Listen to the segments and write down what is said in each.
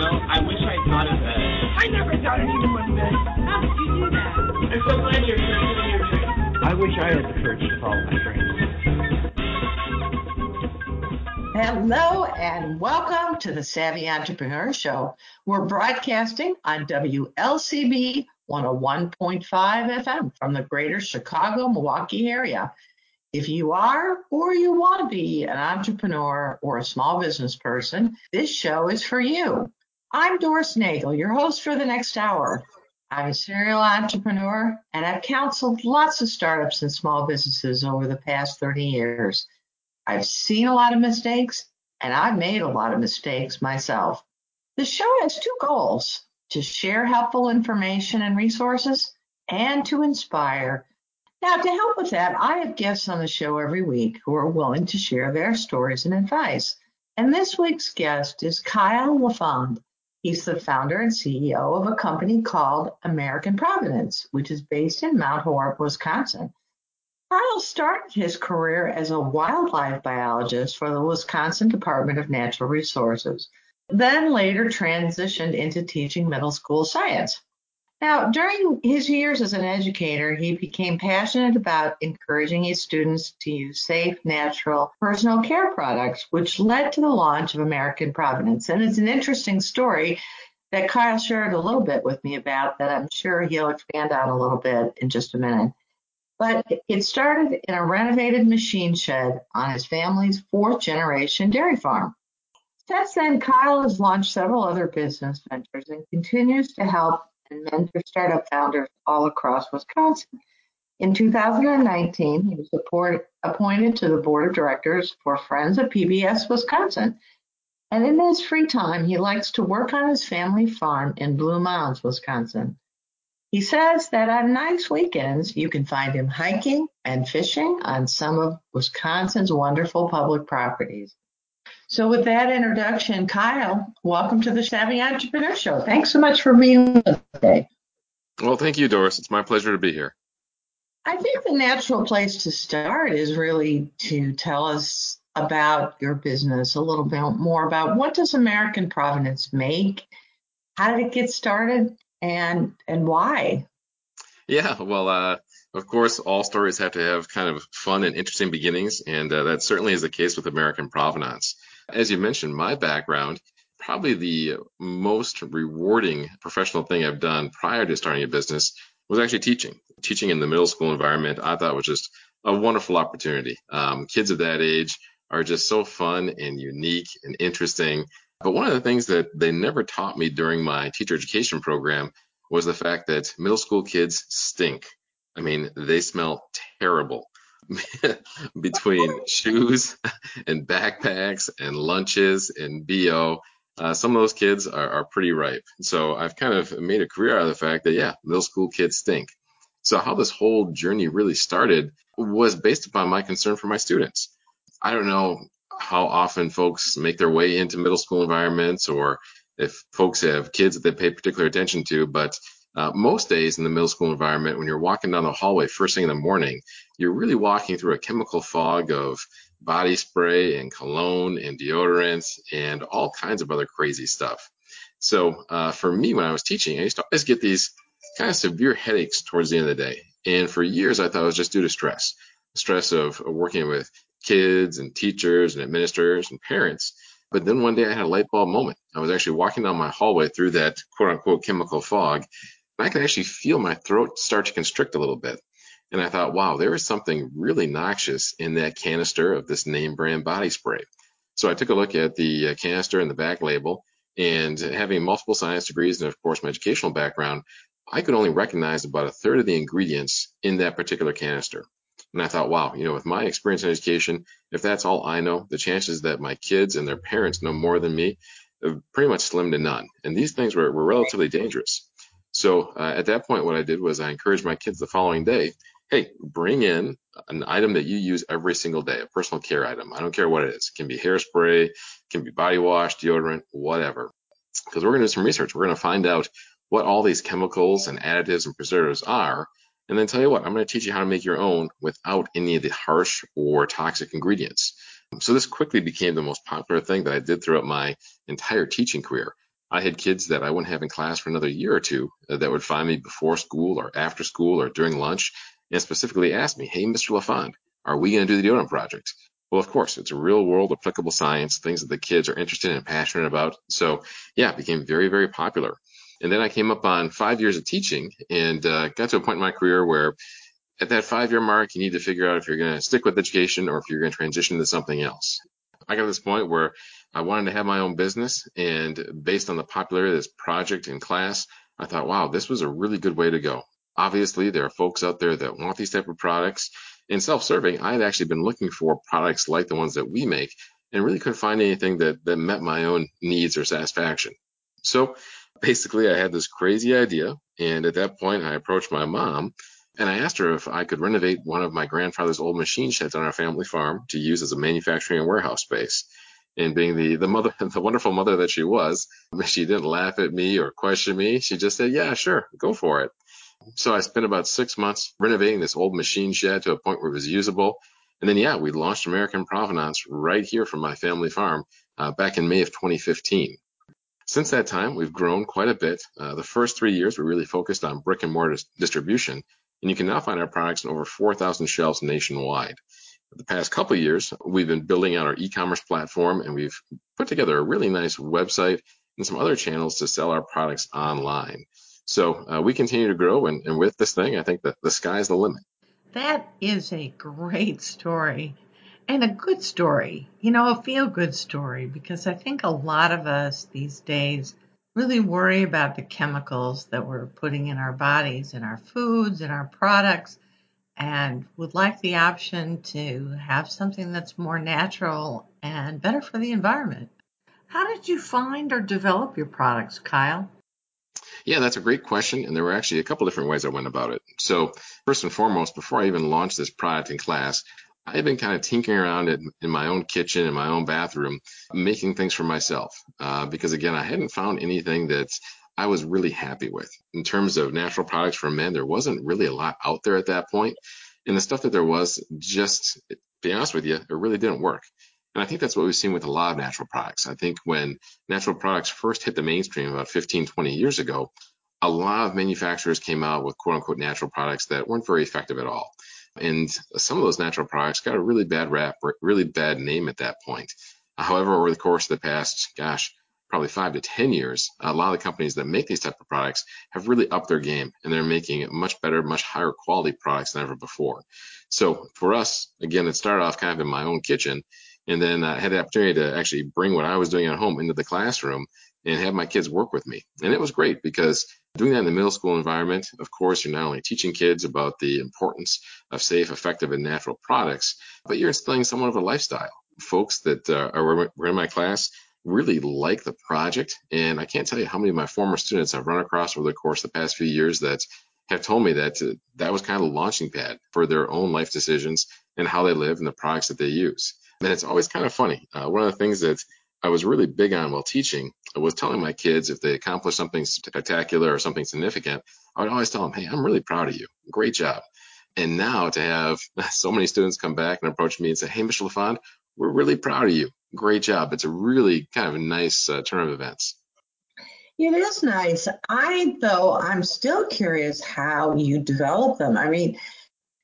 Know, I wish I thought of that. I never thought anyone would bet. How did you do that? I'm so glad you're pursuing your dream. I wish I had the courage to follow my dreams. Hello and welcome to the Savvy Entrepreneur Show. We're broadcasting on WLCB 101.5 FM from the greater Chicago, Milwaukee area. If you are or you want to be an entrepreneur or a small business person, this show is for you. I'm Doris Nagel, your host for the next hour. I'm a serial entrepreneur and I've counseled lots of startups and small businesses over the past 30 years. I've seen a lot of mistakes and I've made a lot of mistakes myself. The show has two goals to share helpful information and resources and to inspire. Now, to help with that, I have guests on the show every week who are willing to share their stories and advice. And this week's guest is Kyle LaFond. He's the founder and CEO of a company called American Provenance, which is based in Mount Horeb, Wisconsin. Carl started his career as a wildlife biologist for the Wisconsin Department of Natural Resources, then later transitioned into teaching middle school science. Now, during his years as an educator, he became passionate about encouraging his students to use safe, natural personal care products, which led to the launch of American Provenance. And it's an interesting story that Kyle shared a little bit with me about that I'm sure he'll expand on a little bit in just a minute. But it started in a renovated machine shed on his family's fourth generation dairy farm. Since then, Kyle has launched several other business ventures and continues to help and mentor startup founders all across Wisconsin. In 2019, he was support, appointed to the board of directors for Friends of PBS Wisconsin. And in his free time, he likes to work on his family farm in Blue Mounds, Wisconsin. He says that on nice weekends, you can find him hiking and fishing on some of Wisconsin's wonderful public properties. So with that introduction, Kyle, welcome to the Savvy Entrepreneur Show. Thanks so much for being with us today. Well, thank you, Doris. It's my pleasure to be here. I think the natural place to start is really to tell us about your business a little bit more about what does American Provenance make? How did it get started? and and why? Yeah, well, uh, of course, all stories have to have kind of fun and interesting beginnings, and uh, that certainly is the case with American Provenance. As you mentioned, my background, probably the most rewarding professional thing I've done prior to starting a business was actually teaching. Teaching in the middle school environment, I thought was just a wonderful opportunity. Um, kids of that age are just so fun and unique and interesting. But one of the things that they never taught me during my teacher education program was the fact that middle school kids stink. I mean, they smell terrible between shoes and backpacks and lunches and BO. Uh, some of those kids are, are pretty ripe. So I've kind of made a career out of the fact that, yeah, middle school kids stink. So how this whole journey really started was based upon my concern for my students. I don't know how often folks make their way into middle school environments or if folks have kids that they pay particular attention to. But uh, most days in the middle school environment, when you're walking down the hallway first thing in the morning, you're really walking through a chemical fog of body spray and cologne and deodorants and all kinds of other crazy stuff. So uh, for me, when I was teaching, I used to always get these kind of severe headaches towards the end of the day. And for years, I thought it was just due to stress, stress of working with kids and teachers and administrators and parents. But then one day I had a light bulb moment. I was actually walking down my hallway through that quote unquote chemical fog, I could actually feel my throat start to constrict a little bit. And I thought, wow, there is something really noxious in that canister of this name brand body spray. So I took a look at the uh, canister and the back label, and having multiple science degrees and, of course, my educational background, I could only recognize about a third of the ingredients in that particular canister. And I thought, wow, you know, with my experience in education, if that's all I know, the chances that my kids and their parents know more than me are pretty much slim to none. And these things were, were relatively dangerous. So uh, at that point, what I did was I encouraged my kids the following day, hey, bring in an item that you use every single day, a personal care item. I don't care what it is. It can be hairspray, can be body wash, deodorant, whatever. Because we're going to do some research. We're going to find out what all these chemicals and additives and preservatives are. And then tell you what, I'm going to teach you how to make your own without any of the harsh or toxic ingredients. So this quickly became the most popular thing that I did throughout my entire teaching career. I had kids that I wouldn't have in class for another year or two uh, that would find me before school or after school or during lunch and specifically ask me, Hey, Mr. LaFond, are we going to do the deodorant project? Well, of course, it's a real world applicable science, things that the kids are interested in and passionate about. So yeah, it became very, very popular. And then I came up on five years of teaching and uh, got to a point in my career where at that five year mark, you need to figure out if you're going to stick with education or if you're going to transition to something else. I got to this point where I wanted to have my own business. And based on the popularity of this project in class, I thought, wow, this was a really good way to go. Obviously, there are folks out there that want these type of products. In self-serving, I had actually been looking for products like the ones that we make and really couldn't find anything that, that met my own needs or satisfaction. So basically, I had this crazy idea. And at that point, I approached my mom and I asked her if I could renovate one of my grandfather's old machine sheds on our family farm to use as a manufacturing and warehouse space. And being the, the mother, the wonderful mother that she was, she didn't laugh at me or question me. She just said, yeah, sure, go for it. So I spent about six months renovating this old machine shed to a point where it was usable. And then, yeah, we launched American Provenance right here from my family farm uh, back in May of 2015. Since that time, we've grown quite a bit. Uh, the first three years, we really focused on brick and mortar distribution, and you can now find our products in over 4,000 shelves nationwide. The past couple years, we've been building out our e-commerce platform, and we've put together a really nice website and some other channels to sell our products online. So uh, we continue to grow, and, and with this thing, I think that the sky's the limit. That is a great story and a good story, you know, a feel good story, because I think a lot of us these days really worry about the chemicals that we're putting in our bodies, in our foods, in our products, and would like the option to have something that's more natural and better for the environment. How did you find or develop your products, Kyle? Yeah, that's a great question. And there were actually a couple different ways I went about it. So, first and foremost, before I even launched this product in class, I had been kind of tinkering around in, in my own kitchen, in my own bathroom, making things for myself. Uh, because again, I hadn't found anything that I was really happy with. In terms of natural products for men, there wasn't really a lot out there at that point. And the stuff that there was, just be honest with you, it really didn't work. And I think that's what we've seen with a lot of natural products. I think when natural products first hit the mainstream about 15, 20 years ago, a lot of manufacturers came out with quote unquote natural products that weren't very effective at all. And some of those natural products got a really bad rap, really bad name at that point. However, over the course of the past, gosh, probably five to 10 years, a lot of the companies that make these type of products have really upped their game and they're making much better, much higher quality products than ever before. So for us, again, it started off kind of in my own kitchen and then I had the opportunity to actually bring what I was doing at home into the classroom and have my kids work with me. And it was great because doing that in the middle school environment, of course, you're not only teaching kids about the importance of safe, effective, and natural products, but you're instilling somewhat of a lifestyle. Folks that uh, are in my class really like the project. And I can't tell you how many of my former students I've run across over the course of the past few years that have told me that uh, that was kind of a launching pad for their own life decisions and how they live and the products that they use. And it's always kind of funny. Uh, one of the things that I was really big on while teaching was telling my kids if they accomplished something spectacular or something significant, I would always tell them, Hey, I'm really proud of you. Great job. And now to have so many students come back and approach me and say, Hey, Mr. LaFond, we're really proud of you. Great job. It's a really kind of a nice uh, turn of events. It is nice. I, though, I'm still curious how you develop them. I mean,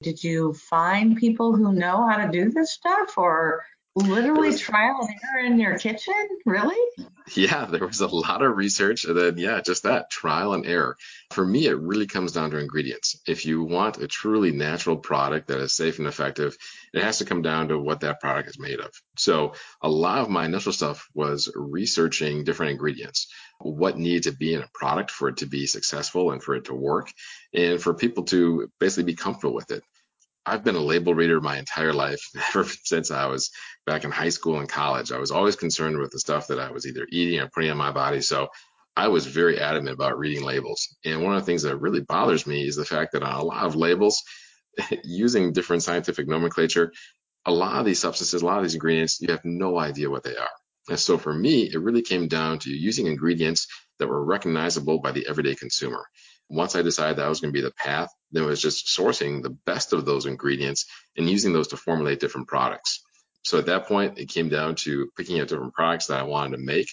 did you find people who know how to do this stuff or literally trial and error in your kitchen? Really? Yeah, there was a lot of research and then yeah, just that trial and error. For me, it really comes down to ingredients. If you want a truly natural product that is safe and effective, it has to come down to what that product is made of. So a lot of my initial stuff was researching different ingredients, what needed to be in a product for it to be successful and for it to work and for people to basically be comfortable with it. I've been a label reader my entire life, ever since I was back in high school and college. I was always concerned with the stuff that I was either eating or putting on my body. So I was very adamant about reading labels. And one of the things that really bothers me is the fact that on a lot of labels, using different scientific nomenclature, a lot of these substances, a lot of these ingredients, you have no idea what they are. And so for me, it really came down to using ingredients that were recognizable by the everyday consumer. Once I decided that was going to be the path, then it was just sourcing the best of those ingredients and using those to formulate different products. So at that point, it came down to picking out different products that I wanted to make.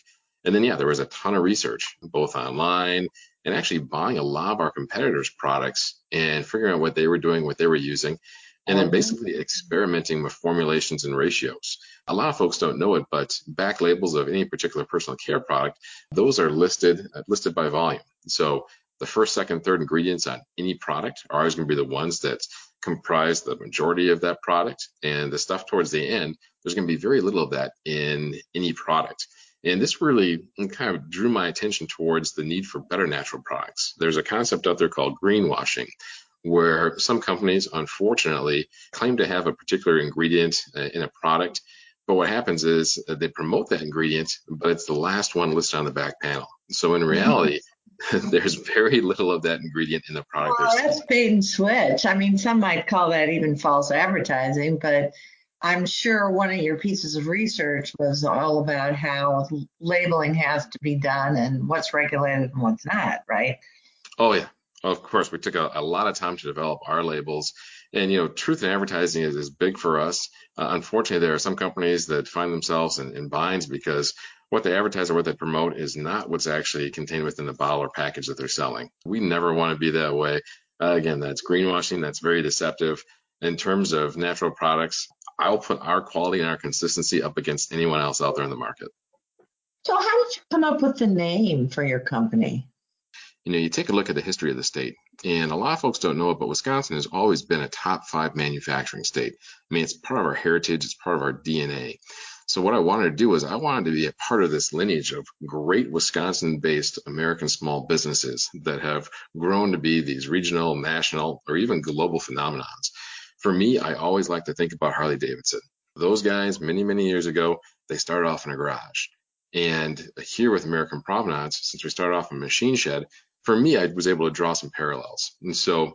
And then, yeah, there was a ton of research, both online and actually buying a lot of our competitors' products and figuring out what they were doing, what they were using, and then oh. basically experimenting with formulations and ratios. A lot of folks don't know it, but back labels of any particular personal care product, those are listed listed by volume. So the first, second, third ingredients on any product are always going to be the ones that comprise the majority of that product. And the stuff towards the end, there's going to be very little of that in any product. And this really kind of drew my attention towards the need for better natural products. There's a concept out there called greenwashing, where some companies, unfortunately, claim to have a particular ingredient uh, in a product. But what happens is they promote that ingredient, but it's the last one listed on the back panel. So in reality, there's very little of that ingredient in the product. Well, that's bait and switch. I mean, some might call that even false advertising, but I'm sure one of your pieces of research was all about how labeling has to be done and what's regulated and what's not, right? Oh, yeah. Of course, we took a, a lot of time to develop our labels. And, you know, truth in advertising is, is big for us. Uh, unfortunately, there are some companies that find themselves in, in binds because what they advertise or what they promote is not what's actually contained within the bottle or package that they're selling. We never want to be that way. Uh, again, that's greenwashing. That's very deceptive. In terms of natural products, I'll put our quality and our consistency up against anyone else out there in the market. So, how did you come up with the name for your company? You know, you take a look at the history of the state, and a lot of folks don't know it, but Wisconsin has always been a top five manufacturing state. I mean, it's part of our heritage, it's part of our DNA. So what I wanted to do was I wanted to be a part of this lineage of great Wisconsin-based American small businesses that have grown to be these regional, national, or even global phenomenons. For me, I always like to think about Harley Davidson. Those guys, many, many years ago, they started off in a garage. And here with American Provenance, since we started off in a machine shed, for me, I was able to draw some parallels. And so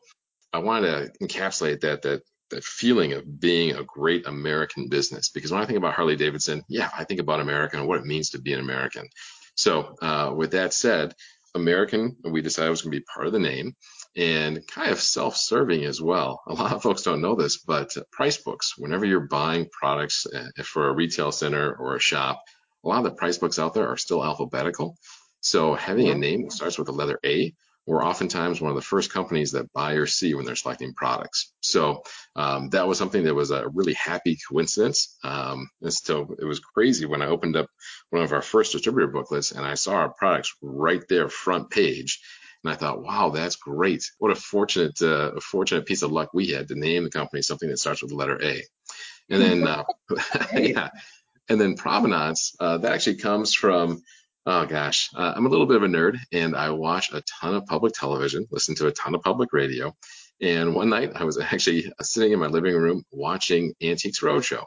I wanted to encapsulate that, that that feeling of being a great American business. Because when I think about Harley Davidson, yeah, I think about American and what it means to be an American. So uh, with that said, American, we decided was going to be part of the name and kind of self-serving as well. A lot of folks don't know this, but price books, whenever you're buying products uh, for a retail center or a shop, a lot of the price books out there are still alphabetical. So having a name that starts with the letter A we're oftentimes one of the first companies that buyers see when they're selecting products. So um, that was something that was a really happy coincidence. Um, and so it was crazy when I opened up one of our first distributor booklets and I saw our products right there front page. And I thought, wow, that's great. What a fortunate, uh, a fortunate piece of luck we had to name the company something that starts with the letter A. And then, uh, yeah. And then provenance, uh, that actually comes from Oh gosh, uh, I'm a little bit of a nerd and I watch a ton of public television, listen to a ton of public radio. And one night I was actually sitting in my living room watching Antiques Roadshow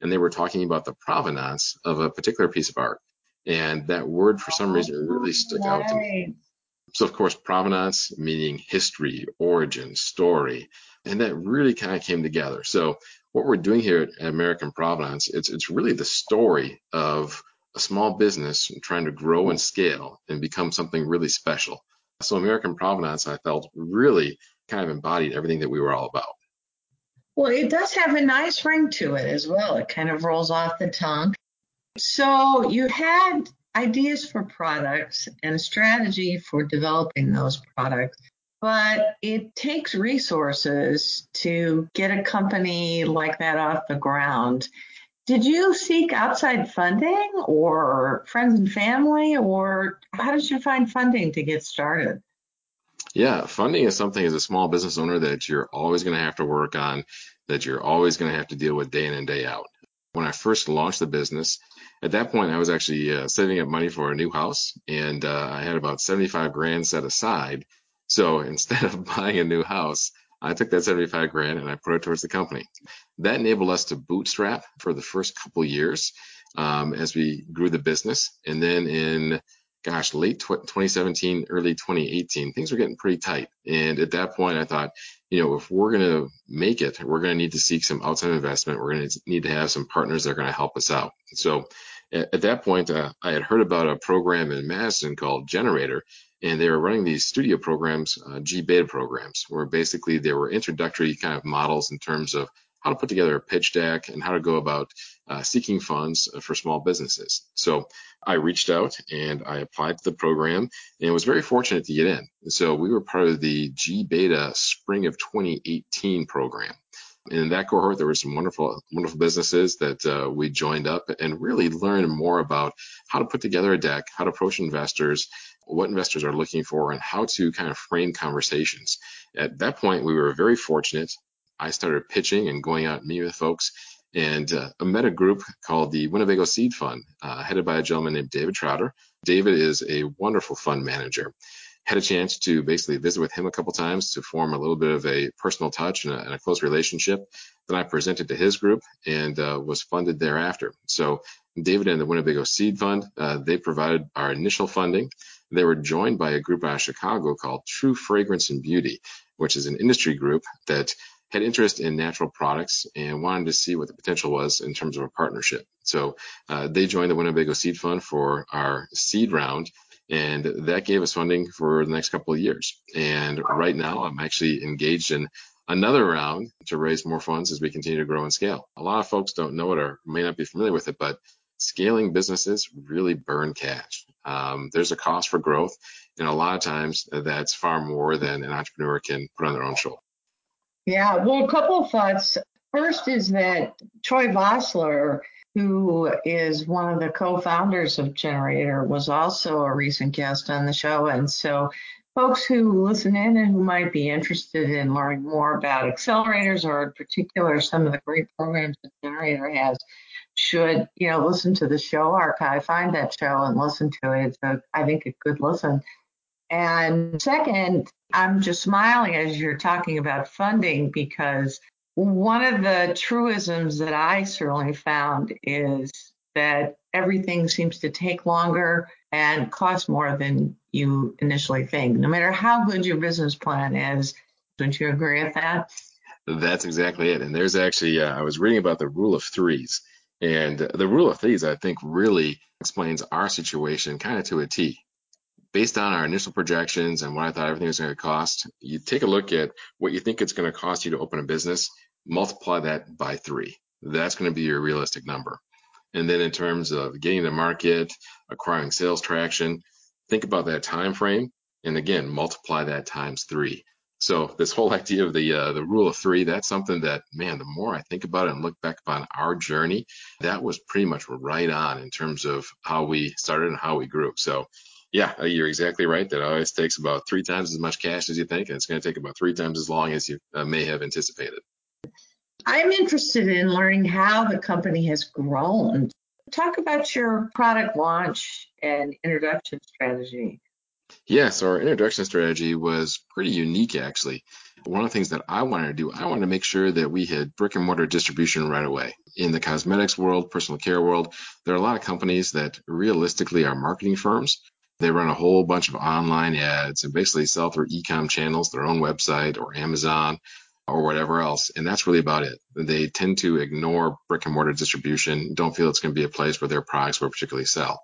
and they were talking about the provenance of a particular piece of art. And that word for some reason really stuck out to me. So of course, provenance meaning history, origin, story. And that really kind of came together. So what we're doing here at American Provenance, it's, it's really the story of a small business trying to grow and scale and become something really special. So American Provenance, I felt really kind of embodied everything that we were all about. Well, it does have a nice ring to it as well. It kind of rolls off the tongue. So you had ideas for products and strategy for developing those products, but it takes resources to get a company like that off the ground. Did you seek outside funding or friends and family, or how did you find funding to get started? Yeah, funding is something as a small business owner that you're always going to have to work on, that you're always going to have to deal with day in and day out. When I first launched the business, at that point I was actually uh, saving up money for a new house, and uh, I had about 75 grand set aside. So instead of buying a new house, I took that 75 grand and I put it towards the company. That enabled us to bootstrap for the first couple years um, as we grew the business. And then in gosh, late 2017, early 2018, things were getting pretty tight. And at that point, I thought, you know, if we're going to make it, we're going to need to seek some outside investment. We're going to need to have some partners that are going to help us out. So at, at that point, uh, I had heard about a program in Madison called gener8tor, and they were running these studio programs, uh, gBETA programs, where basically they were introductory kind of models in terms of how to put together a pitch deck and how to go about uh, seeking funds for small businesses. So I reached out and I applied to the program and was very fortunate to get in. So we were part of the gBETA Spring of 2018 program. And in that cohort, there were some wonderful, wonderful businesses that uh, we joined up and really learned more about how to put together a deck, how to approach investors, what investors are looking for, and how to kind of frame conversations. At that point, we were very fortunate I started pitching and going out and meeting with folks. And uh, I met a group called the Winnebago Seed Fund, uh, headed by a gentleman named David Trotter. David is a wonderful fund manager. Had a chance to basically visit with him a couple times to form a little bit of a personal touch and a, and a close relationship. Then I presented to his group and uh, was funded thereafter. So David and the Winnebago Seed Fund, uh, they provided our initial funding. They were joined by a group out of Chicago called True Fragrance and Beauty, which is an industry group that had interest in natural products and wanted to see what the potential was in terms of a partnership. So uh, they joined the Winnebago Seed Fund for our seed round, and that gave us funding for the next couple of years. And right now, I'm actually engaged in another round to raise more funds as we continue to grow and scale. A lot of folks don't know it or may not be familiar with it, but scaling businesses really burn cash. Um, there's a cost for growth, and a lot of times that's far more than an entrepreneur can put on their own shoulder. Yeah, well, a couple of thoughts. First is that Troy Vosseller, who is one of the co-founders of gener8tor, was also a recent guest on the show. And so folks who listen in and who might be interested in learning more about accelerators or in particular some of the great programs that gener8tor has should, you know, listen to the show archive, find that show and listen to it. It's a, I think a good listen. And second, I'm just smiling as you're talking about funding because one of the truisms that I certainly found is that everything seems to take longer and cost more than you initially think, no matter how good your business plan is. Don't you agree with that? That's exactly it. And there's actually, uh, I was reading about the rule of threes. And the rule of threes, I think, really explains our situation kind of to a T based on our initial projections and what I thought everything was going to cost, you take a look at what you think it's going to cost you to open a business, multiply that by three. That's going to be your realistic number. And then in terms of getting to market, acquiring sales traction, think about that time frame, and again, multiply that times three. So this whole idea of the uh, the rule of three, that's something that man, the more I think about it and look back upon our journey, that was pretty much right on in terms of how we started and how we grew. So yeah, uh, you're exactly right. That always takes about three times as much cash as you think, and it's going to take about three times as long as you uh, may have anticipated. I'm interested in learning how the company has grown. Talk about your product launch and introduction strategy. Yeah, so our introduction strategy was pretty unique, actually. One of the things that I wanted to do, I wanted to make sure that we had brick and mortar distribution right away. In the cosmetics world, personal care world, there are a lot of companies that realistically are marketing firms they run a whole bunch of online ads and basically sell through e-com channels, their own website or Amazon or whatever else. And that's really about it. They tend to ignore brick and mortar distribution, don't feel it's going to be a place where their products will particularly sell.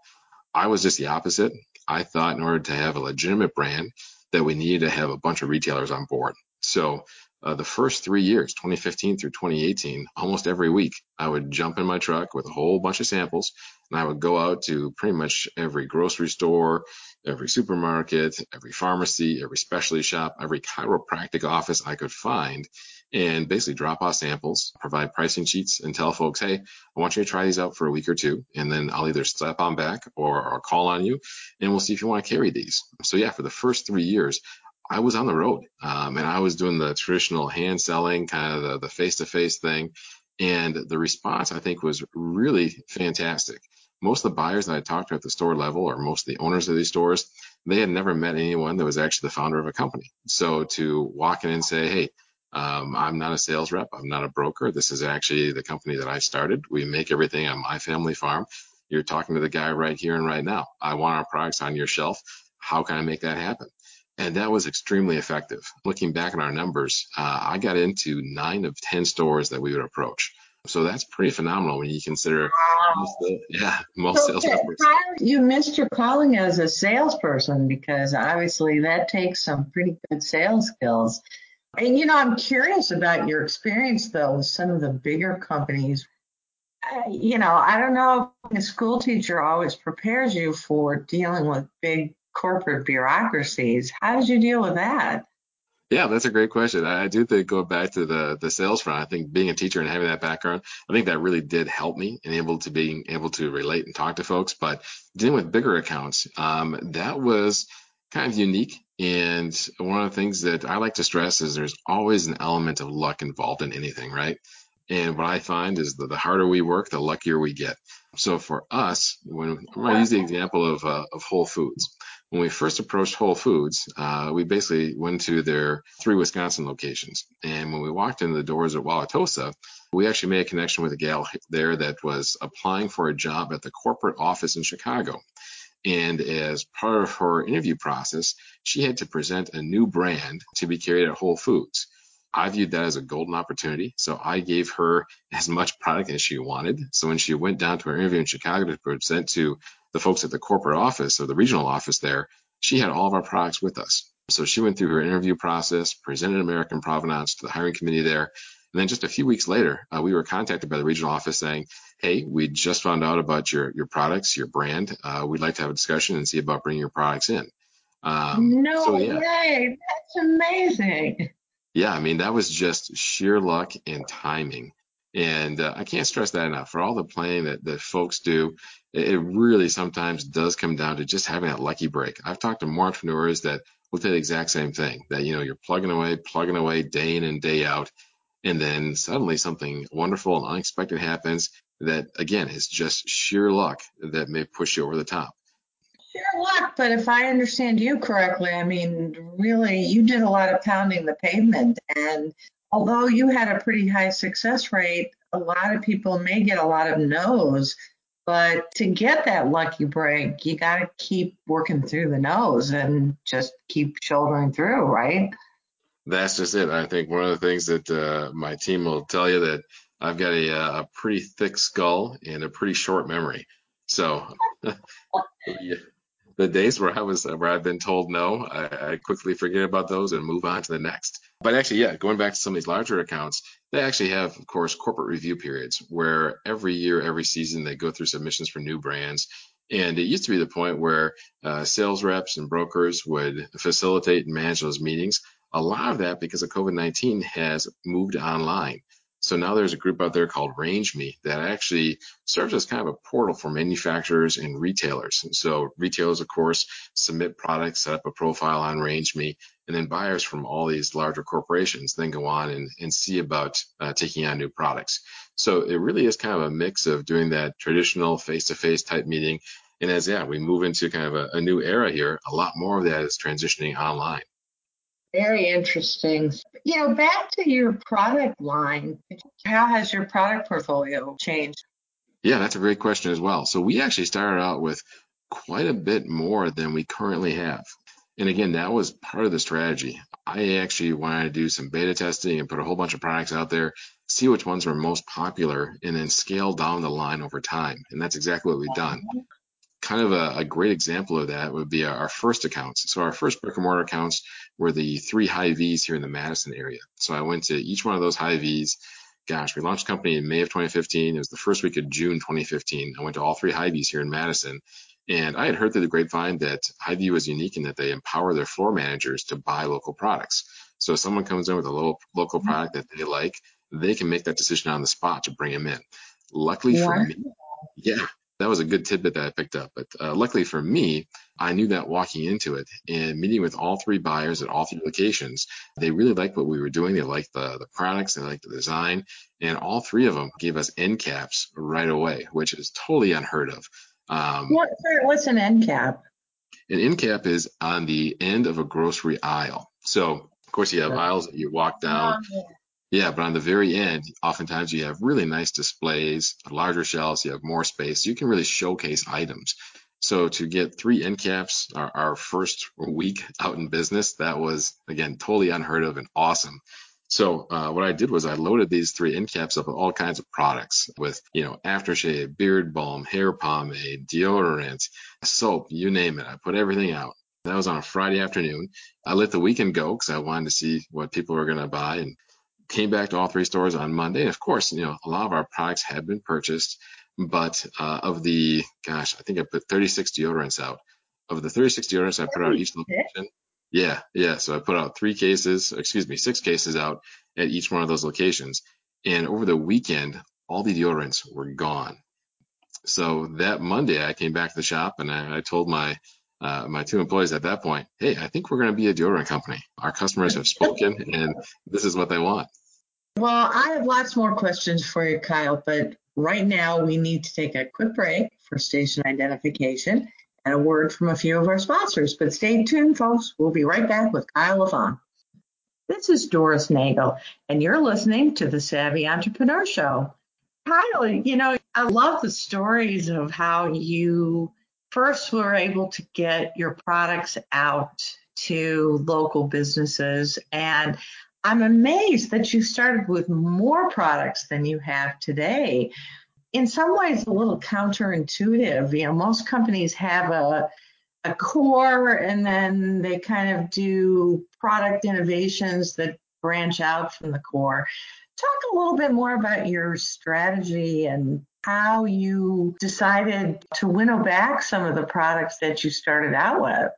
I was just the opposite. I thought in order to have a legitimate brand that we needed to have a bunch of retailers on board. So uh, the first three years, 2015 through 2018, almost every week, I would jump in my truck with a whole bunch of samples and I would go out to pretty much every grocery store, every supermarket, every pharmacy, every specialty shop, every chiropractic office I could find and basically drop off samples, provide pricing sheets and tell folks, hey, I want you to try these out for a week or two. And then I'll either step on back or, call on you and we'll see if you want to carry these. So yeah, for the first three years, I was on the road um, and I was doing the traditional hand selling, kind of the face to face thing. And the response, I think, was really fantastic. Most of the buyers that I talked to at the store level, or most of the owners of these stores, they had never met anyone that was actually the founder of a company. So to walk in and say, hey, Um, I'm not a sales rep. I'm not a broker. This is actually the company that I started. We make everything on my family farm. You're talking to the guy right here and right now. I want our products on your shelf. How can I make that happen? And that was extremely effective. Looking back at our numbers, uh, I got into nine of 10 stores that we would approach. So that's pretty phenomenal when you consider, wow. most, yeah, most so, sales reps. You missed your calling as a salesperson because obviously that takes some pretty good sales skills. And you know, I'm curious about your experience though with some of the bigger companies. Uh, you know, I don't know if a school teacher always prepares you for dealing with big corporate bureaucracies. How did you deal with that? Yeah, that's a great question. I do think going back to the the sales front. I think being a teacher and having that background, I think that really did help me and able to being able to relate and talk to folks. But dealing with bigger accounts, um, that was kind of unique. And one of the things that I like to stress is there's always an element of luck involved in anything, right? And what I find is that the harder we work, the luckier we get. So for us, when to use the example of uh, of Whole Foods when we first approached Whole Foods, uh, we basically went to their three Wisconsin locations. And when we walked into the doors at Wauwatosa, we actually made a connection with a gal there that was applying for a job at the corporate office in Chicago. And as part of her interview process, she had to present a new brand to be carried at Whole Foods. I viewed that as a golden opportunity. So I gave her as much product as she wanted. So when she went down to her interview in Chicago to present to the folks at the corporate office or the regional office there, she had all of our products with us. So she went through her interview process, presented American Provenance to the hiring committee there. And then just a few weeks later, uh, we were contacted by the regional office saying, Hey, we just found out about your, your products, your brand. Uh, we'd like to have a discussion and see about bringing your products in. Um, no so, yeah. way. That's amazing. Yeah. I mean, that was just sheer luck and timing. And uh, I can't stress that enough. For all the planning that, that folks do, it, it really sometimes does come down to just having that lucky break. I've talked to more entrepreneurs that will say the exact same thing that, you know, you're plugging away, plugging away day in and day out. And then suddenly something wonderful and unexpected happens that, again, is just sheer luck that may push you over the top. Sheer luck, but if I understand you correctly, I mean, really, you did a lot of pounding the pavement and although you had a pretty high success rate, a lot of people may get a lot of no's. But to get that lucky break, you got to keep working through the nose and just keep shouldering through, right? That's just it. I think one of the things that uh, my team will tell you that I've got a, uh, a pretty thick skull and a pretty short memory. So the days where I was where I've been told no, I, I quickly forget about those and move on to the next. But actually, yeah, going back to some of these larger accounts, they actually have, of course, corporate review periods where every year, every season, they go through submissions for new brands. And it used to be the point where uh, sales reps and brokers would facilitate and manage those meetings. A lot of that, because of COVID 19, has moved online. So now there's a group out there called RangeMe that actually serves as kind of a portal for manufacturers and retailers. And so retailers, of course, submit products, set up a profile on RangeMe, and then buyers from all these larger corporations then go on and, and see about uh, taking on new products. So it really is kind of a mix of doing that traditional face-to-face type meeting. And as yeah, we move into kind of a, a new era here, a lot more of that is transitioning online. Very interesting. You know, back to your product line, how has your product portfolio changed? Yeah, that's a great question as well. So we actually started out with quite a bit more than we currently have. And again, that was part of the strategy. I actually wanted to do some beta testing and put a whole bunch of products out there, see which ones were most popular, and then scale down the line over time. And that's exactly what we've done kind of a, a, great example of that would be our first accounts. So our first brick and mortar accounts were the three Hy-Vee's here in the Madison area. So I went to each one of those Hy-Vee's. Gosh, we launched the company in May of 2015. It was the first week of June 2015. I went to all three Hy-Vee's here in Madison. And I had heard through the grapevine that Hy-Vee was unique in that they empower their floor managers to buy local products. So if someone comes in with a local, local product that they like, they can make that decision on the spot to bring them in. Luckily for me, yeah, that was a good tidbit that I picked up. But uh, luckily for me, I knew that walking into it and meeting with all three buyers at all three locations, they really liked what we were doing. They liked the, the products, they liked the design, and all three of them gave us end caps right away, which is totally unheard of. Um, what, what's an end cap? An end cap is on the end of a grocery aisle. So of course, you have aisles that you walk down. Yeah, but on the very end, oftentimes you have really nice displays, larger shelves, you have more space. So you can really showcase items. So to get three end caps, our, our first week out in business, that was again totally unheard of and awesome. So uh, what I did was I loaded these three end caps up with all kinds of products with, you know, aftershave, beard balm, hair pomade, deodorant, soap, you name it. I put everything out. That was on a Friday afternoon. I let the weekend go because I wanted to see what people were going to buy and came back to all three stores on Monday. And of course, you know, a lot of our products had been purchased, but uh, of the, gosh, I think I put 36 deodorants out. Of the 36 deodorants I put out each location, yeah, yeah. So I put out three cases, excuse me, six cases out at each one of those locations. And over the weekend, all the deodorants were gone. So that Monday, I came back to the shop and I, I told my uh, my two employees at that point, hey, I think we're going to be a deodorant company. Our customers have spoken, and this is what they want. Well, I have lots more questions for you, Kyle, but right now we need to take a quick break for station identification and a word from a few of our sponsors. But stay tuned, folks. We'll be right back with Kyle LaFond. This is Doris Nagel, and you're listening to the Savvy Entrepreneur Show. Kyle, you know, I love the stories of how you first were able to get your products out to local businesses. And I'm amazed that you started with more products than you have today in some ways a little counterintuitive. You know, most companies have a a core and then they kind of do product innovations that branch out from the core. Talk a little bit more about your strategy and how you decided to winnow back some of the products that you started out with.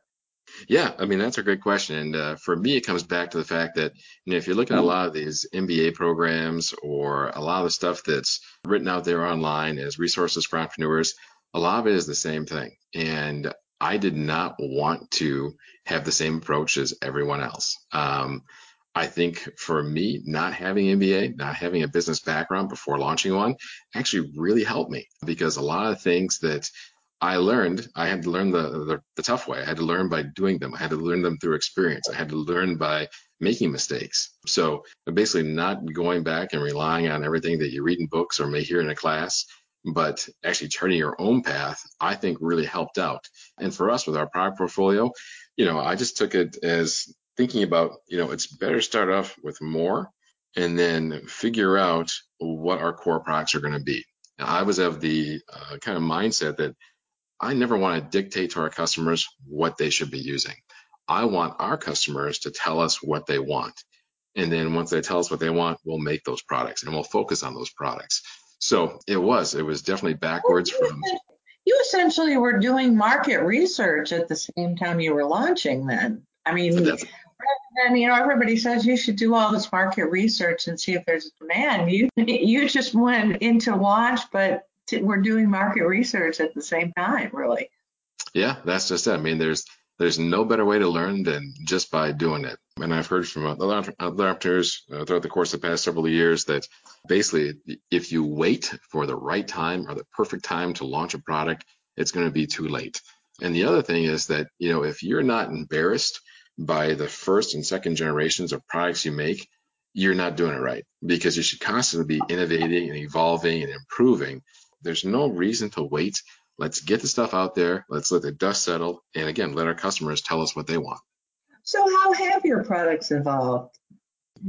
Yeah, I mean that's a great question, and uh, for me, it comes back to the fact that you know if you're looking at a lot of these MBA programs or a lot of the stuff that's written out there online as resources for entrepreneurs, a lot of it is the same thing. And I did not want to have the same approach as everyone else. Um, I think for me, not having MBA, not having a business background before launching one, actually really helped me because a lot of things that I learned, I had to learn the, the, the tough way. I had to learn by doing them. I had to learn them through experience. I had to learn by making mistakes. So basically not going back and relying on everything that you read in books or may hear in a class, but actually charting your own path, I think really helped out. And for us with our product portfolio, you know, I just took it as thinking about, you know, it's better to start off with more and then figure out what our core products are going to be. Now, I was of the uh, kind of mindset that I never want to dictate to our customers what they should be using. I want our customers to tell us what they want. And then once they tell us what they want, we'll make those products and we'll focus on those products. So it was, it was definitely backwards from. You essentially were doing market research at the same time you were launching then. I mean, than, you know, everybody says you should do all this market research and see if there's a demand. You, you just went into launch, but we're doing market research at the same time, really. Yeah, that's just it. I mean, there's there's no better way to learn than just by doing it. And I've heard from other entrepreneurs uh, throughout the course of the past several years that basically, if you wait for the right time or the perfect time to launch a product, it's going to be too late. And the other thing is that, you know, if you're not embarrassed by the first and second generations of products you make, you're not doing it right because you should constantly be innovating and evolving and improving there's no reason to wait. Let's get the stuff out there. Let's let the dust settle. And again, let our customers tell us what they want. So, how have your products evolved?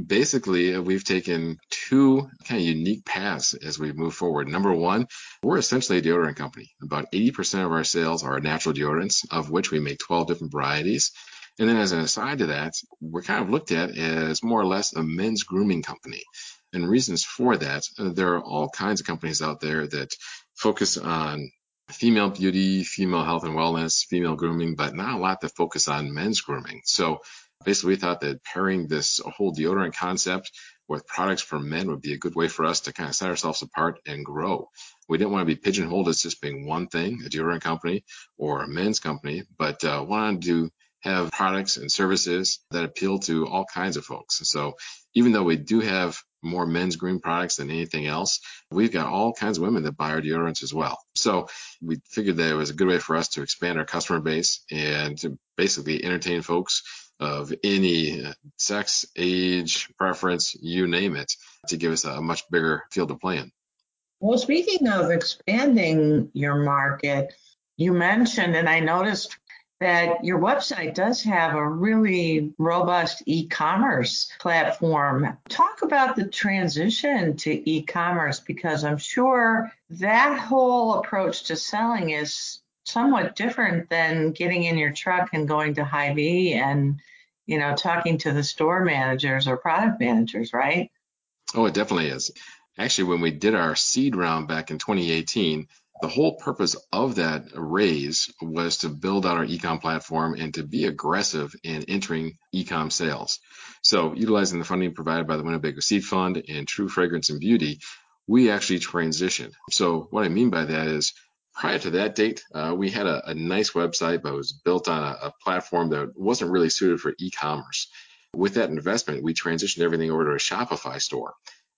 Basically, we've taken two kind of unique paths as we move forward. Number one, we're essentially a deodorant company. About 80% of our sales are natural deodorants, of which we make 12 different varieties. And then as an aside to that, we're kind of looked at as more or less a men's grooming company and reasons for that. Uh, there are all kinds of companies out there that focus on female beauty, female health and wellness, female grooming, but not a lot that focus on men's grooming. So basically, we thought that pairing this whole deodorant concept with products for men would be a good way for us to kind of set ourselves apart and grow. We didn't want to be pigeonholed as just being one thing, a deodorant company or a men's company, but uh, wanted to have products and services that appeal to all kinds of folks. So even though we do have more men's green products than anything else. We've got all kinds of women that buy our deodorants as well. So we figured that it was a good way for us to expand our customer base and to basically entertain folks of any uh, sex, age, preference, you name it, to give us a much bigger field to play in. Well, speaking of expanding your market, you mentioned, and I noticed that your website does have a really robust e-commerce platform. Talk about the transition to e-commerce because I'm sure that whole approach to selling is somewhat different than getting in your truck and going to Hy-Vee and you know talking to the store managers or product managers, right? Oh, it definitely is. Actually, when we did our seed round back in 2018, the whole purpose of that raise was to build out our ecom platform and to be aggressive in entering ecom sales. So, utilizing the funding provided by the Winnebago Seed Fund and True Fragrance and Beauty, we actually transitioned. So, what I mean by that is, prior to that date, uh, we had a, a, nice website, but it was built on a, a platform that wasn't really suited for e-commerce. With that investment, we transitioned everything over to a Shopify store.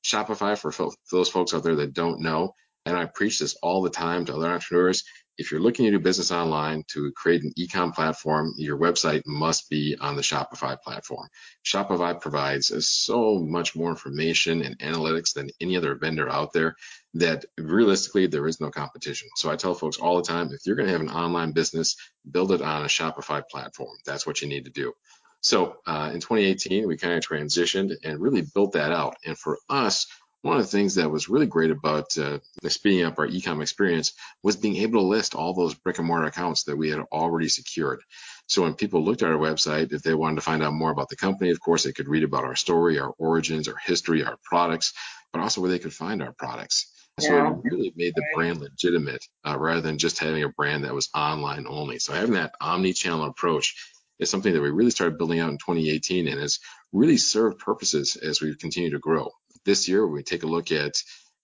Shopify, for, for those folks out there that don't know, and I preach this all the time to other entrepreneurs. If you're looking to do business online to create an ecom platform, your website must be on the Shopify platform. Shopify provides so much more information and analytics than any other vendor out there that realistically there is no competition. So I tell folks all the time, if you're going to have an online business, build it on a Shopify platform. That's what you need to do. So uh, in 2018, we kind of transitioned and really built that out. And for us, one of the things that was really great about uh, speeding up our ecom experience was being able to list all those brick and mortar accounts that we had already secured. So when people looked at our website, if they wanted to find out more about the company, of course, they could read about our story, our origins, our history, our products, but also where they could find our products. So yeah. it really made the brand legitimate uh, rather than just having a brand that was online only. So having that omni-channel approach is something that we really started building out in 2018 and has really served purposes as we continue to grow this year, we take a look at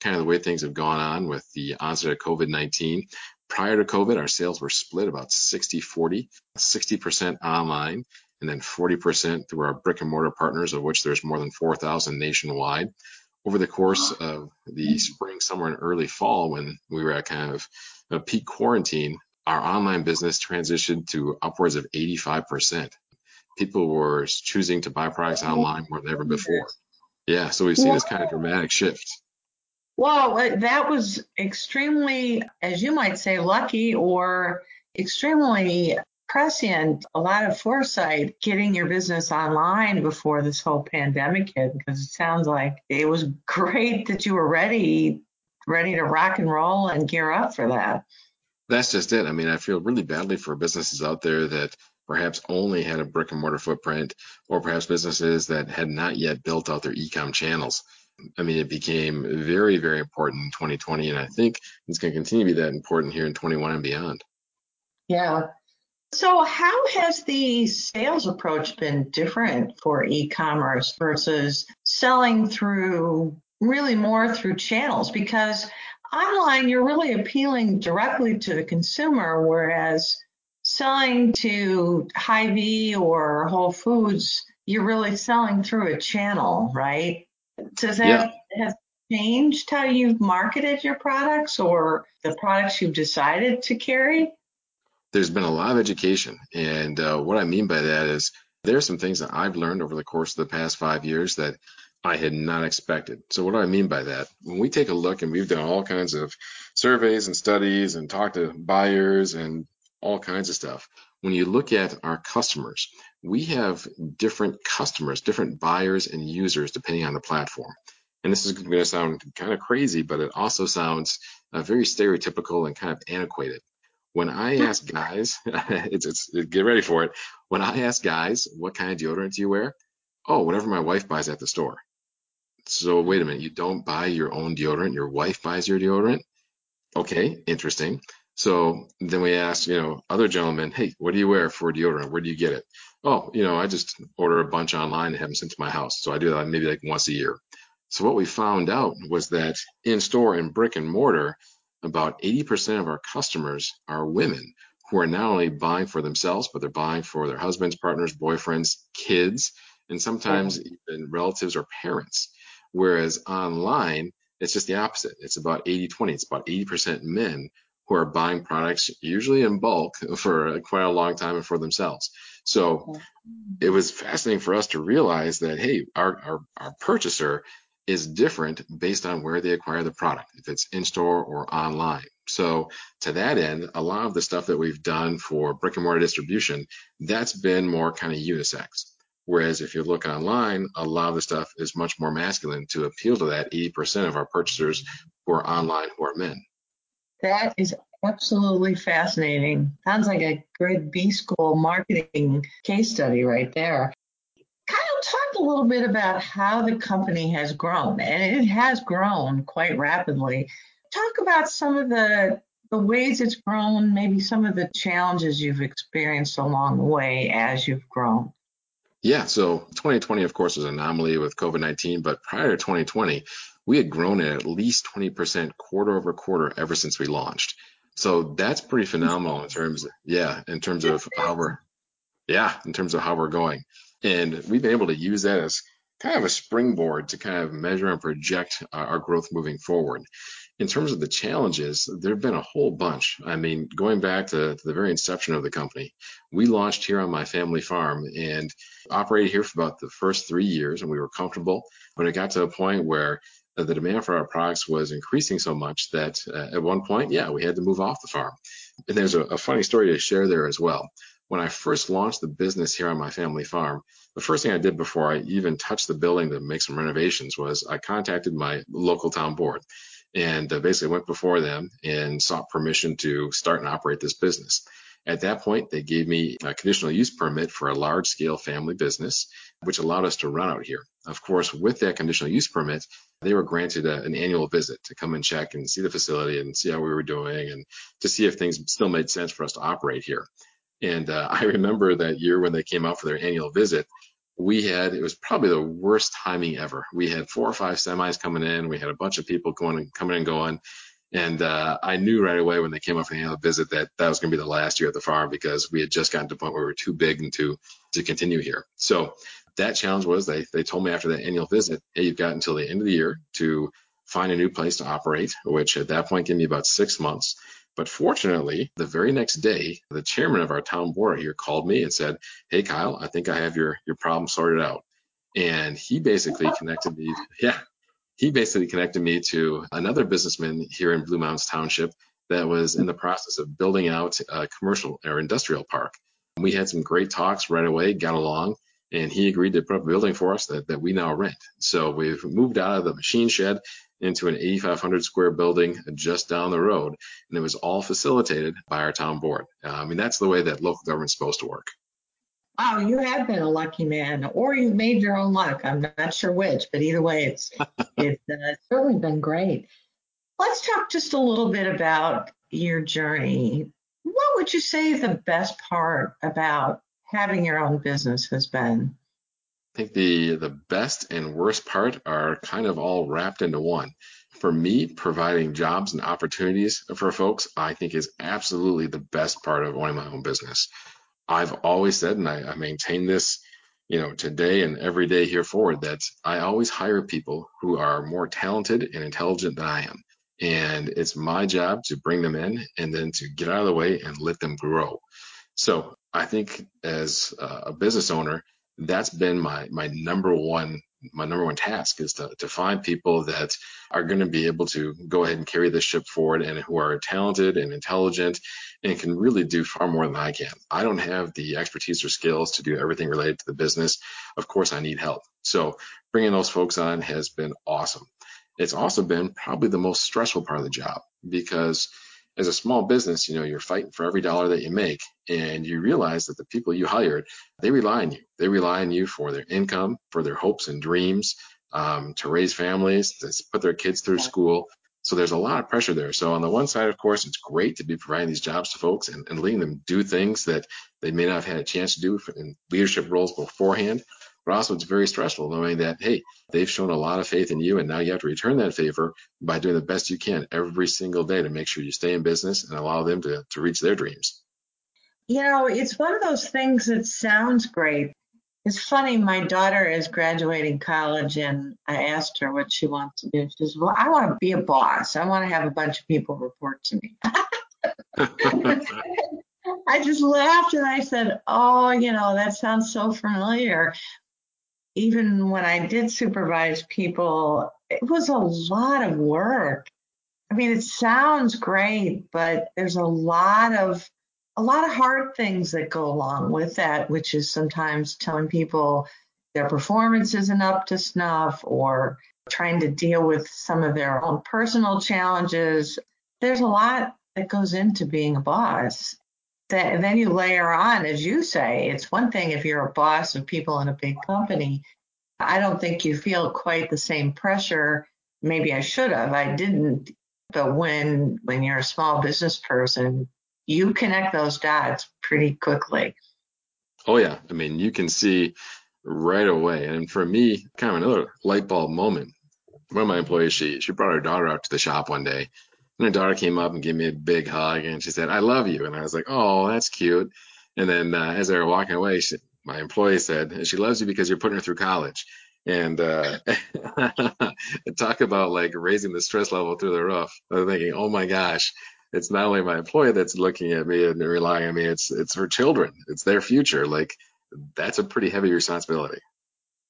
kind of the way things have gone on with the onset of COVID 19. Prior to COVID, our sales were split about 60 40, 60% online, and then 40% through our brick and mortar partners, of which there's more than 4,000 nationwide. Over the course of the spring, summer, and early fall, when we were at kind of a peak quarantine, our online business transitioned to upwards of 85%. People were choosing to buy products online more than ever before. Yeah, so we've seen this kind of dramatic shift. Well, uh, that was extremely, as you might say, lucky or extremely prescient, a lot of foresight getting your business online before this whole pandemic hit, because it sounds like it was great that you were ready, ready to rock and roll and gear up for that. That's just it. I mean, I feel really badly for businesses out there that perhaps only had a brick and mortar footprint, or perhaps businesses that had not yet built out their e-com channels. I mean, it became very, very important in 2020, and I think it's going to continue to be that important here in 21 and beyond. Yeah. So, how has the sales approach been different for e commerce versus selling through really more through channels? Because online, you're really appealing directly to the consumer, whereas selling to Hy-Vee or Whole Foods, you're really selling through a channel, right? Does that yeah. have changed how you've marketed your products or the products you've decided to carry? There's been a lot of education, and uh, what I mean by that is there are some things that I've learned over the course of the past five years that I had not expected. So what do I mean by that? When we take a look and we've done all kinds of surveys and studies and talked to buyers and all kinds of stuff. When you look at our customers, we have different customers, different buyers and users depending on the platform. And this is going to sound kind of crazy, but it also sounds uh, very stereotypical and kind of antiquated. When I ask guys, it's, it's get ready for it. When I ask guys, what kind of deodorant do you wear? Oh, whatever my wife buys at the store. So wait a minute, you don't buy your own deodorant, your wife buys your deodorant? Okay, interesting. So then we asked, you know, other gentlemen, hey, what do you wear for deodorant? Where do you get it? Oh, you know, I just order a bunch online and have them sent to my house. So I do that maybe like once a year. So what we found out was that in store and brick and mortar, about 80% of our customers are women who are not only buying for themselves, but they're buying for their husbands, partners, boyfriends, kids, and sometimes mm-hmm. even relatives or parents. Whereas online, it's just the opposite. It's about 80 20. It's about 80% men who are buying products usually in bulk for quite a long time and for themselves. So mm-hmm. it was fascinating for us to realize that, hey, our, our, our purchaser is different based on where they acquire the product, if it's in store or online. So to that end, a lot of the stuff that we've done for brick and mortar distribution, that's been more kind of unisex. Whereas if you look online, a lot of the stuff is much more masculine to appeal to that 80% of our purchasers who are online who are men. That is absolutely fascinating. Sounds like a good B school marketing case study right there. Kyle, talk a little bit about how the company has grown, and it has grown quite rapidly. Talk about some of the the ways it's grown, maybe some of the challenges you've experienced along the way as you've grown. Yeah, so 2020, of course, was an anomaly with COVID 19, but prior to 2020, we had grown at at least 20% quarter over quarter ever since we launched. So that's pretty phenomenal in terms of, yeah, in terms of how we're, yeah, in terms of how we're going. And we've been able to use that as kind of a springboard to kind of measure and project our growth moving forward. In terms of the challenges, there have been a whole bunch. I mean, going back to, to the very inception of the company, we launched here on my family farm and operated here for about the first three years, and we were comfortable. But it got to a point where the demand for our products was increasing so much that uh, at one point, yeah, we had to move off the farm. And there's a, a funny story to share there as well. When I first launched the business here on my family farm, the first thing I did before I even touched the building to make some renovations was I contacted my local town board and uh, basically went before them and sought permission to start and operate this business. At that point, they gave me a conditional use permit for a large scale family business, which allowed us to run out here. Of course, with that conditional use permit, they were granted a, an annual visit to come and check and see the facility and see how we were doing and to see if things still made sense for us to operate here. And uh, I remember that year when they came out for their annual visit, we had it was probably the worst timing ever. We had four or five semis coming in. We had a bunch of people going and coming and going. And uh, I knew right away when they came up for the annual visit that that was going to be the last year at the farm because we had just gotten to the point where we were too big and to to continue here. So that challenge was they they told me after that annual visit, hey, you've got until the end of the year to find a new place to operate, which at that point gave me about six months. But fortunately, the very next day, the chairman of our town board here called me and said, Hey Kyle, I think I have your your problem sorted out. And he basically connected me, yeah, he basically connected me to another businessman here in Blue Mounds Township that was in the process of building out a commercial or industrial park. We had some great talks right away, got along, and he agreed to put up a building for us that, that we now rent. So we've moved out of the machine shed into an 8,500 square building just down the road, and it was all facilitated by our town board. Uh, I mean, that's the way that local government's supposed to work. Wow, you have been a lucky man, or you've made your own luck. I'm not sure which, but either way, it's it's uh, certainly been great. Let's talk just a little bit about your journey. What would you say the best part about having your own business has been? I think the the best and worst part are kind of all wrapped into one. For me, providing jobs and opportunities for folks, I think is absolutely the best part of owning my own business. I've always said, and I, I maintain this, you know, today and every day here forward, that I always hire people who are more talented and intelligent than I am. And it's my job to bring them in and then to get out of the way and let them grow. So I think as a business owner, that's been my my number one my number one task is to, to find people that are going to be able to go ahead and carry this ship forward and who are talented and intelligent and can really do far more than I can. I don't have the expertise or skills to do everything related to the business. Of course, I need help. So bringing those folks on has been awesome. It's also been probably the most stressful part of the job because as a small business, you know, you're fighting for every dollar that you make and you realize that the people you hired, they rely on you. They rely on you for their income, for their hopes and dreams, um, to raise families, to put their kids through school. So there's a lot of pressure there. So on the one side, of course, it's great to be providing these jobs to folks and, and letting them do things that they may not have had a chance to do in leadership roles beforehand. But also, it's very stressful knowing that, hey, they've shown a lot of faith in you, and now you have to return that favor by doing the best you can every single day to make sure you stay in business and allow them to, to reach their dreams. You know, it's one of those things that sounds great. It's funny, my daughter is graduating college, and I asked her what she wants to do. She says, Well, I want to be a boss. I want to have a bunch of people report to me. I just laughed and I said, Oh, you know, that sounds so familiar. Even when I did supervise people, it was a lot of work. I mean, it sounds great, but there's a lot of a lot of hard things that go along with that, which is sometimes telling people their performance isn't up to snuff or trying to deal with some of their own personal challenges. There's a lot that goes into being a boss. That, then you layer on, as you say, it's one thing if you're a boss of people in a big company. I don't think you feel quite the same pressure. Maybe I should have. I didn't. But when when you're a small business person, you connect those dots pretty quickly. Oh yeah, I mean you can see right away. And for me, kind of another light bulb moment. One of my employees, she she brought her daughter out to the shop one day, and her daughter came up and gave me a big hug, and she said, "I love you," and I was like, "Oh, that's cute." And then uh, as they were walking away, she, my employee said, "She loves you because you're putting her through college." And uh, talk about like raising the stress level through the roof. I'm thinking, oh my gosh, it's not only my employee that's looking at me and relying on me, it's it's her children. It's their future. Like that's a pretty heavy responsibility.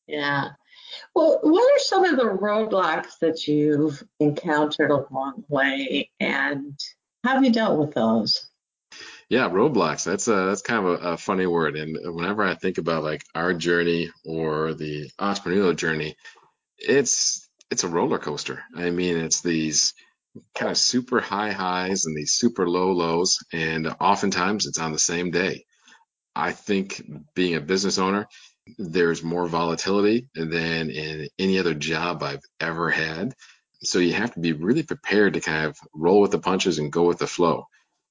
Yeah. Well, what are some of the roadblocks that you've encountered along the way, and how have you dealt with those? Yeah, roadblocks. That's a that's kind of a, a funny word. And whenever I think about like our journey or the entrepreneurial journey, it's it's a roller coaster. I mean, it's these kind of super high highs and these super low lows, and oftentimes it's on the same day. I think being a business owner, there's more volatility than in any other job I've ever had. So you have to be really prepared to kind of roll with the punches and go with the flow.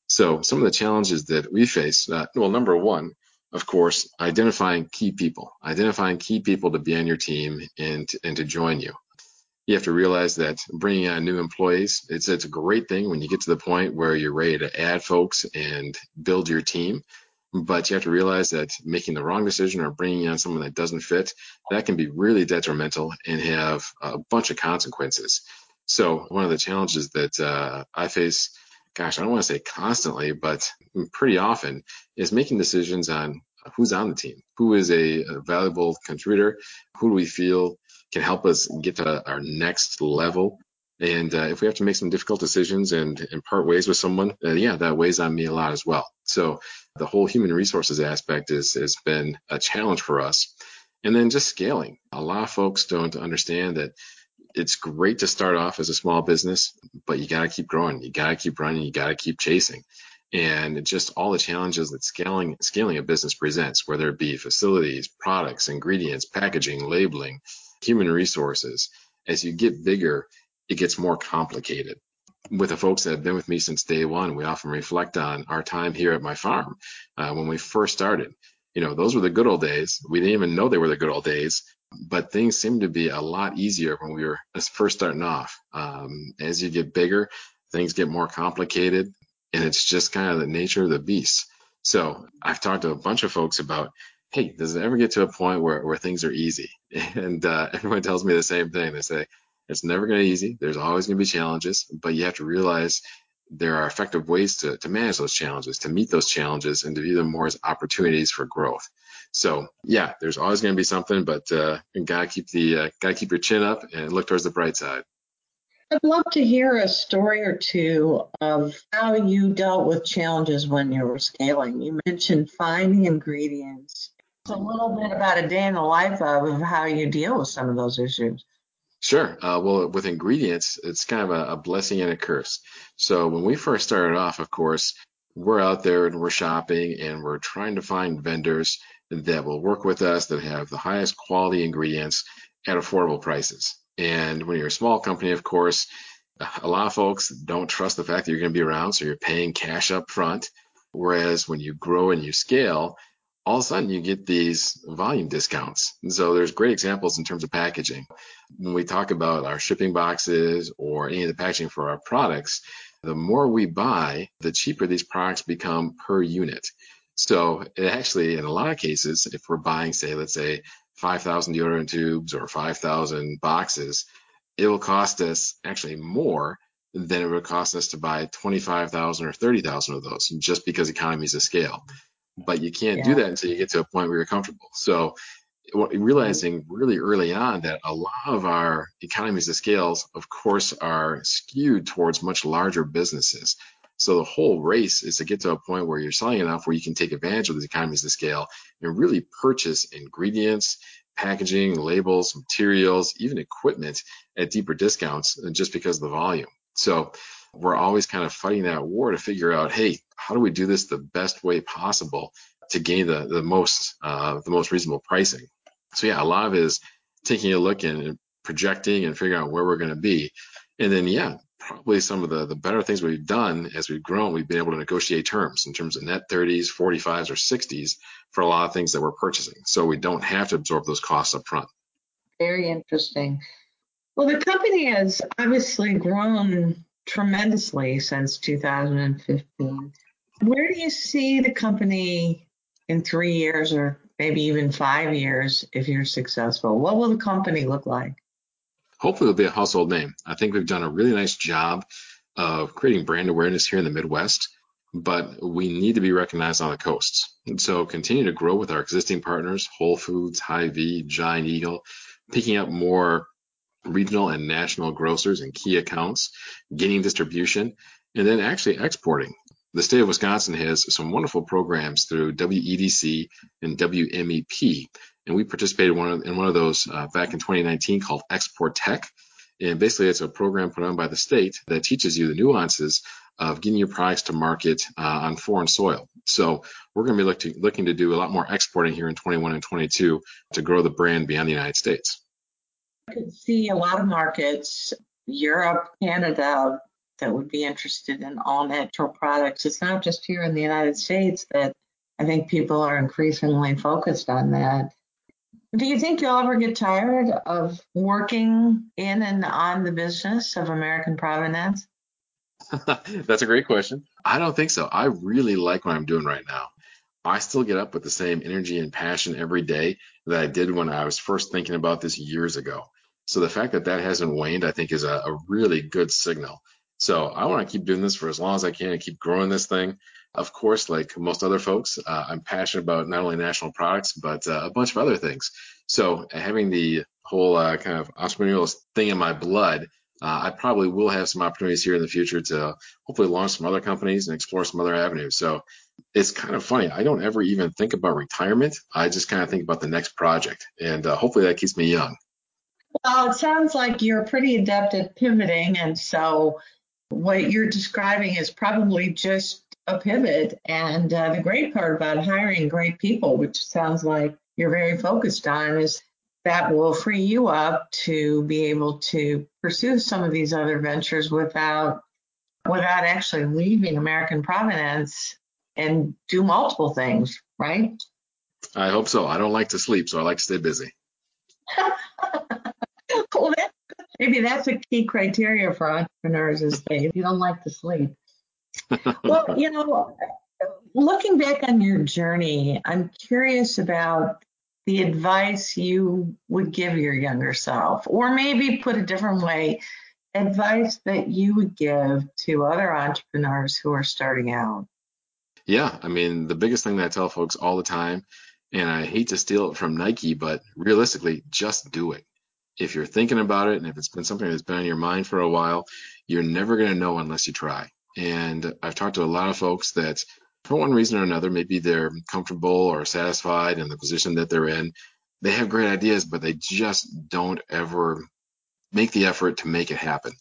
So some of the challenges that we face, uh, well, number one, of course, identifying key people, identifying key people to be on your team and and to join you you have to realize that bringing on new employees, it's it's a great thing when you get to the point where you're ready to add folks and build your team. But you have to realize that making the wrong decision or bringing on someone that doesn't fit, that can be really detrimental and have a bunch of consequences. So one of the challenges that uh, I face, gosh, I don't want to say constantly, but pretty often, is making decisions on who's on the team, who is a, valuable contributor, who do we feel can help us get to our next level. And uh, if we have to make some difficult decisions and, and part ways with someone, uh, yeah, that weighs on me a lot as well. So the whole human resources aspect is, has been a challenge for us. And then just scaling. A lot of folks don't understand that it's great to start off as a small business, but you got to keep growing. You got to keep running. You got to keep chasing. And just all the challenges that scaling scaling a business presents, whether it be facilities, products, ingredients, packaging, labeling, human resources, as you get bigger, it gets more complicated. With the folks that have been with me since day one, we often reflect on our time here at my farm uh, when we first started. You know, those were the good old days. We didn't even know they were the good old days, but things seem to be a lot easier when we were first starting off. Um, as you get bigger, things get more complicated, and it's just kind of the nature of the beast. So I've talked to a bunch of folks about hey, does it ever get to a point where, where things are easy? And uh, everyone tells me the same thing. They say, it's never going to be easy. There's always going to be challenges, but you have to realize there are effective ways to, to manage those challenges, to meet those challenges, and to view them more as opportunities for growth. So yeah, there's always going to be something, but uh, gotta keep the uh, gotta keep your chin up and look towards the bright side. I'd love to hear a story or two of how you dealt with challenges when you were scaling. You mentioned finding ingredients It's a little bit about a day in the life of how you deal with some of those issues. Sure. Uh, well, with ingredients, it's kind of a, a, blessing and a curse. So when we first started off, of course, we're out there and we're shopping and we're trying to find vendors that will work with us that have the highest quality ingredients at affordable prices. And when you're a small company, of course, a lot of folks don't trust the fact that you're going to be around, so you're paying cash up front. Whereas when you grow and you scale, all of a sudden you get these volume discounts. And so there's great examples in terms of packaging. When we talk about our shipping boxes or any of the packaging for our products, the more we buy, the cheaper these products become per unit. So actually, in a lot of cases, if we're buying, say, let's say 5,000 deodorant tubes or 5,000 boxes, it will cost us actually more than it would cost us to buy 25,000 or 30,000 of those just because economies of scale. But you can't yeah. do that until you get to a point where you're comfortable. So realizing mm-hmm. really early on that a lot of our economies of scales, of course, are skewed towards much larger businesses. So the whole race is to get to a point where you're selling enough where you can take advantage of these economies of scale and really purchase ingredients, packaging, labels, materials, even equipment at deeper discounts just because of the volume. So we're always kind of fighting that war to figure out, hey, how do we do this the best way possible to gain the the most uh, the most reasonable pricing? So yeah, a lot of it is taking a look and projecting and figuring out where we're going to be. And then yeah, probably some of the the better things we've done as we've grown, we've been able to negotiate terms in terms of net 30s, 45s, or 60s for a lot of things that we're purchasing. So we don't have to absorb those costs up front. Very interesting. Well, the company has obviously grown tremendously since 2015. Where do you see the company in three years or maybe even five years if you're successful? What will the company look like? Hopefully, it'll be a household name. I think we've done a really nice job of creating brand awareness here in the Midwest, but we need to be recognized on the coasts. And so continue to grow with our existing partners, Whole Foods, Hy-Vee, Giant Eagle, picking up more regional and national grocers and key accounts, gaining distribution, and then actually exporting the state of Wisconsin has some wonderful programs through WEDC and WMEP, and we participated in one of, in one of those uh, back in 2019 called ExporTech. And basically, it's a program put on by the state that teaches you the nuances of getting your products to market uh, on foreign soil. So we're going to be looking, looking to do a lot more exporting here in 21 and 22 to grow the brand beyond the United States. I could see a lot of markets, Europe, Canada, that would be interested in all natural products. It's not just here in the United States that I think people are increasingly focused on that. Do you think you'll ever get tired of working in and on the business of American Provenance? That's a great question. I don't think so. I really like what I'm doing right now. I still get up with the same energy and passion every day that I did when I was first thinking about this years ago. So the fact that that hasn't waned, I think, is a, a really good signal. So I want to keep doing this for as long as I can and keep growing this thing. Of course, like most other folks, uh, I'm passionate about not only national products, but uh, a bunch of other things. So having the whole uh, kind of entrepreneurial thing in my blood, uh, I probably will have some opportunities here in the future to hopefully launch some other companies and explore some other avenues. So it's kind of funny. I don't ever even think about retirement. I just kind of think about the next project, and uh, hopefully that keeps me young. Well, it sounds like you're pretty adept at pivoting, and so what you're describing is probably just a pivot. And uh, the great part about hiring great people, which sounds like you're very focused on, is that will free you up to be able to pursue some of these other ventures without without actually leaving American Provenance and do multiple things, right? I hope so. I don't like to sleep, so I like to stay busy. Maybe that's a key criteria for entrepreneurs is they you don't like to sleep. well, you know, looking back on your journey, I'm curious about the advice you would give your younger self, or maybe put a different way, advice that you would give to other entrepreneurs who are starting out. Yeah, I mean, the biggest thing that I tell folks all the time, and I hate to steal it from Nike, but realistically, just do it if you're thinking about it and if it's been something that's been on your mind for a while, you're never going to know unless you try. And I've talked to a lot of folks that, for one reason or another, maybe they're comfortable or satisfied in the position that they're in. They have great ideas, but they just don't ever make the effort to make it happen.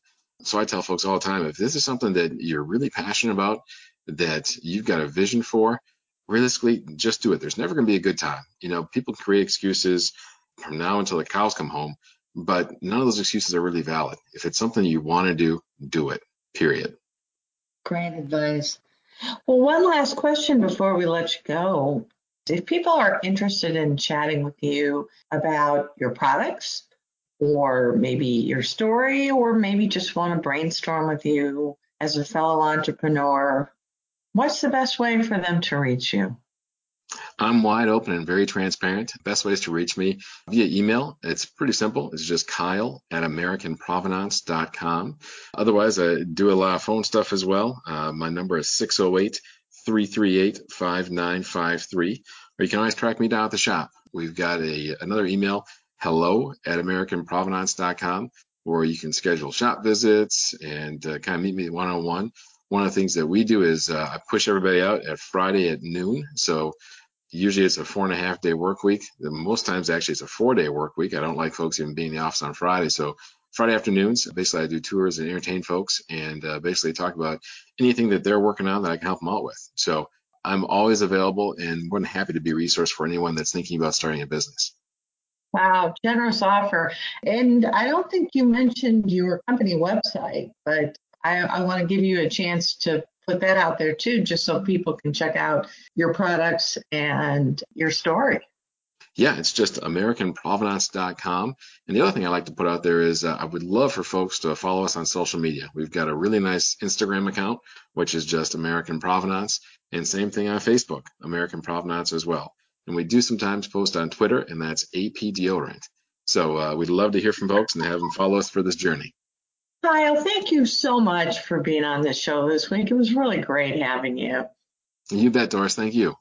So I tell folks all the time if this is something that you're really passionate about, that you've got a vision for, realistically, just do it. There's never going to be a good time. You know, people create excuses from now until the cows come home, but none of those excuses are really valid. If it's something you want to do, do it, period. Great advice. Well, one last question before we let you go. If people are interested in chatting with you about your products, or maybe your story, or maybe just want to brainstorm with you as a fellow entrepreneur, what's the best way for them to reach you? I'm wide open and very transparent. Best ways to reach me via email. It's pretty simple. It's just Kyle at AmericanProvenance.com. Otherwise, I do a lot of phone stuff as well. Uh, my number is 608 338 5953. Or you can always track me down at the shop. We've got a another email, hello at AmericanProvenance.com, where you can schedule shop visits and uh, kind of meet me one on one. One of the things that we do is uh, I push everybody out at Friday at noon. So usually it's a four and a half day work week. Most times actually it's a four day work week. I don't like folks even being in the office on Friday. So Friday afternoons, basically I do tours and entertain folks and uh, basically talk about anything that they're working on that I can help them out with. So I'm always available and more than happy to be a resource for anyone that's thinking about starting a business. Wow, generous offer. And I don't think you mentioned your company website, but I, I want to give you a chance to put that out there too, just so people can check out your products and your story. Yeah, it's just AmericanProvenance.com. And the other thing I like to put out there is uh, I would love for folks to follow us on social media. We've got a really nice Instagram account, which is just American Provenance, and same thing on Facebook, American Provenance as well. And we do sometimes post on Twitter, and that's AP Deodorant. So uh, we'd love to hear from folks and have them follow us for this journey. Kyle, thank you so much for being on this show this week. It was really great having you. You bet, Doris. Thank you.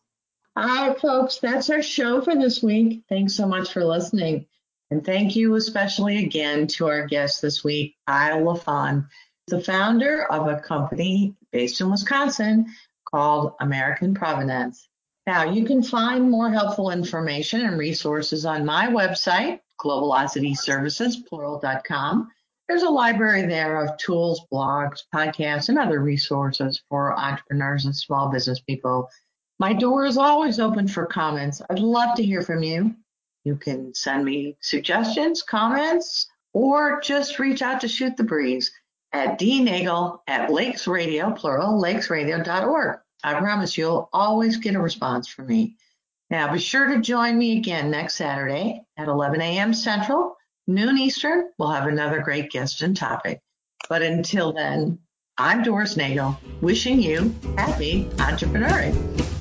All right, folks, that's our show for this week. Thanks so much for listening. And thank you especially again to our guest this week, Kyle LaFond, the founder of a company based in Wisconsin called American Provenance. Now, you can find more helpful information and resources on my website, globalocityservices.plural.com. There's a library there of tools, blogs, podcasts, and other resources for entrepreneurs and small business people. My door is always open for comments. I'd love to hear from you. You can send me suggestions, comments, or just reach out to shoot the breeze at dnagel at lakesradio, plural, lakesradio.org. I promise you'll always get a response from me. Now be sure to join me again next Saturday at 11 a.m. Central noon Eastern, we'll have another great guest and topic. But until then, I'm Doris Nagel, wishing you happy entrepreneuring.